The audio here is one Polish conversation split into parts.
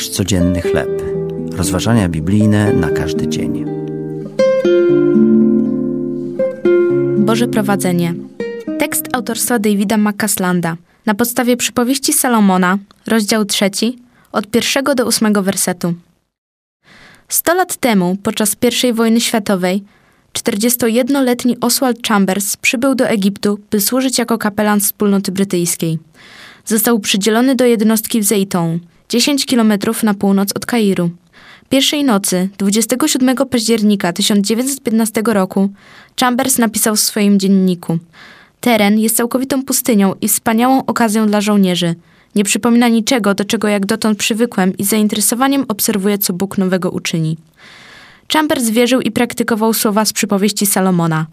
Nasz codzienny chleb. Rozważania biblijne na każdy dzień. Boże prowadzenie. Tekst autorstwa Davida McCaslanda na podstawie przypowieści Salomona, rozdział trzeci, od pierwszego do ósmego wersetu. Sto lat temu, podczas I wojny światowej, 41-letni Oswald Chambers przybył do Egiptu, by służyć jako kapelan wspólnoty brytyjskiej. Został przydzielony do jednostki w Zeyton, 10 kilometrów na północ od Kairu. Pierwszej nocy, 27 października 1915 roku, Chambers napisał w swoim dzienniku: Teren jest całkowitą pustynią i wspaniałą okazją dla żołnierzy. Nie przypomina niczego, do czego jak dotąd przywykłem i zainteresowaniem obserwuję, co Bóg nowego uczyni. Chambers wierzył i praktykował słowa z przypowieści Salomona.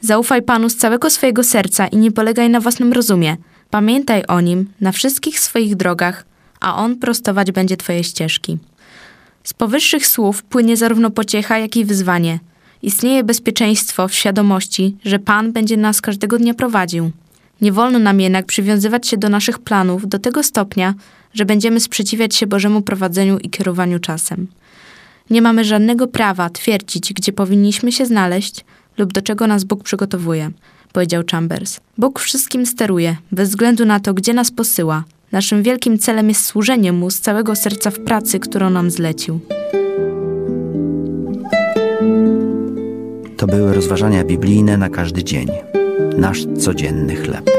Zaufaj Panu z całego swojego serca i nie polegaj na własnym rozumie. Pamiętaj o Nim na wszystkich swoich drogach, a On prostować będzie Twoje ścieżki. Z powyższych słów płynie zarówno pociecha, jak i wyzwanie. Istnieje bezpieczeństwo w świadomości, że Pan będzie nas każdego dnia prowadził. Nie wolno nam jednak przywiązywać się do naszych planów do tego stopnia, że będziemy sprzeciwiać się Bożemu prowadzeniu i kierowaniu czasem. Nie mamy żadnego prawa twierdzić, gdzie powinniśmy się znaleźć lub do czego nas Bóg przygotowuje, powiedział Chambers. Bóg wszystkim steruje, bez względu na to, gdzie nas posyła. Naszym wielkim celem jest służenie Mu z całego serca w pracy, którą nam zlecił. To były rozważania biblijne na każdy dzień. Nasz codzienny chleb.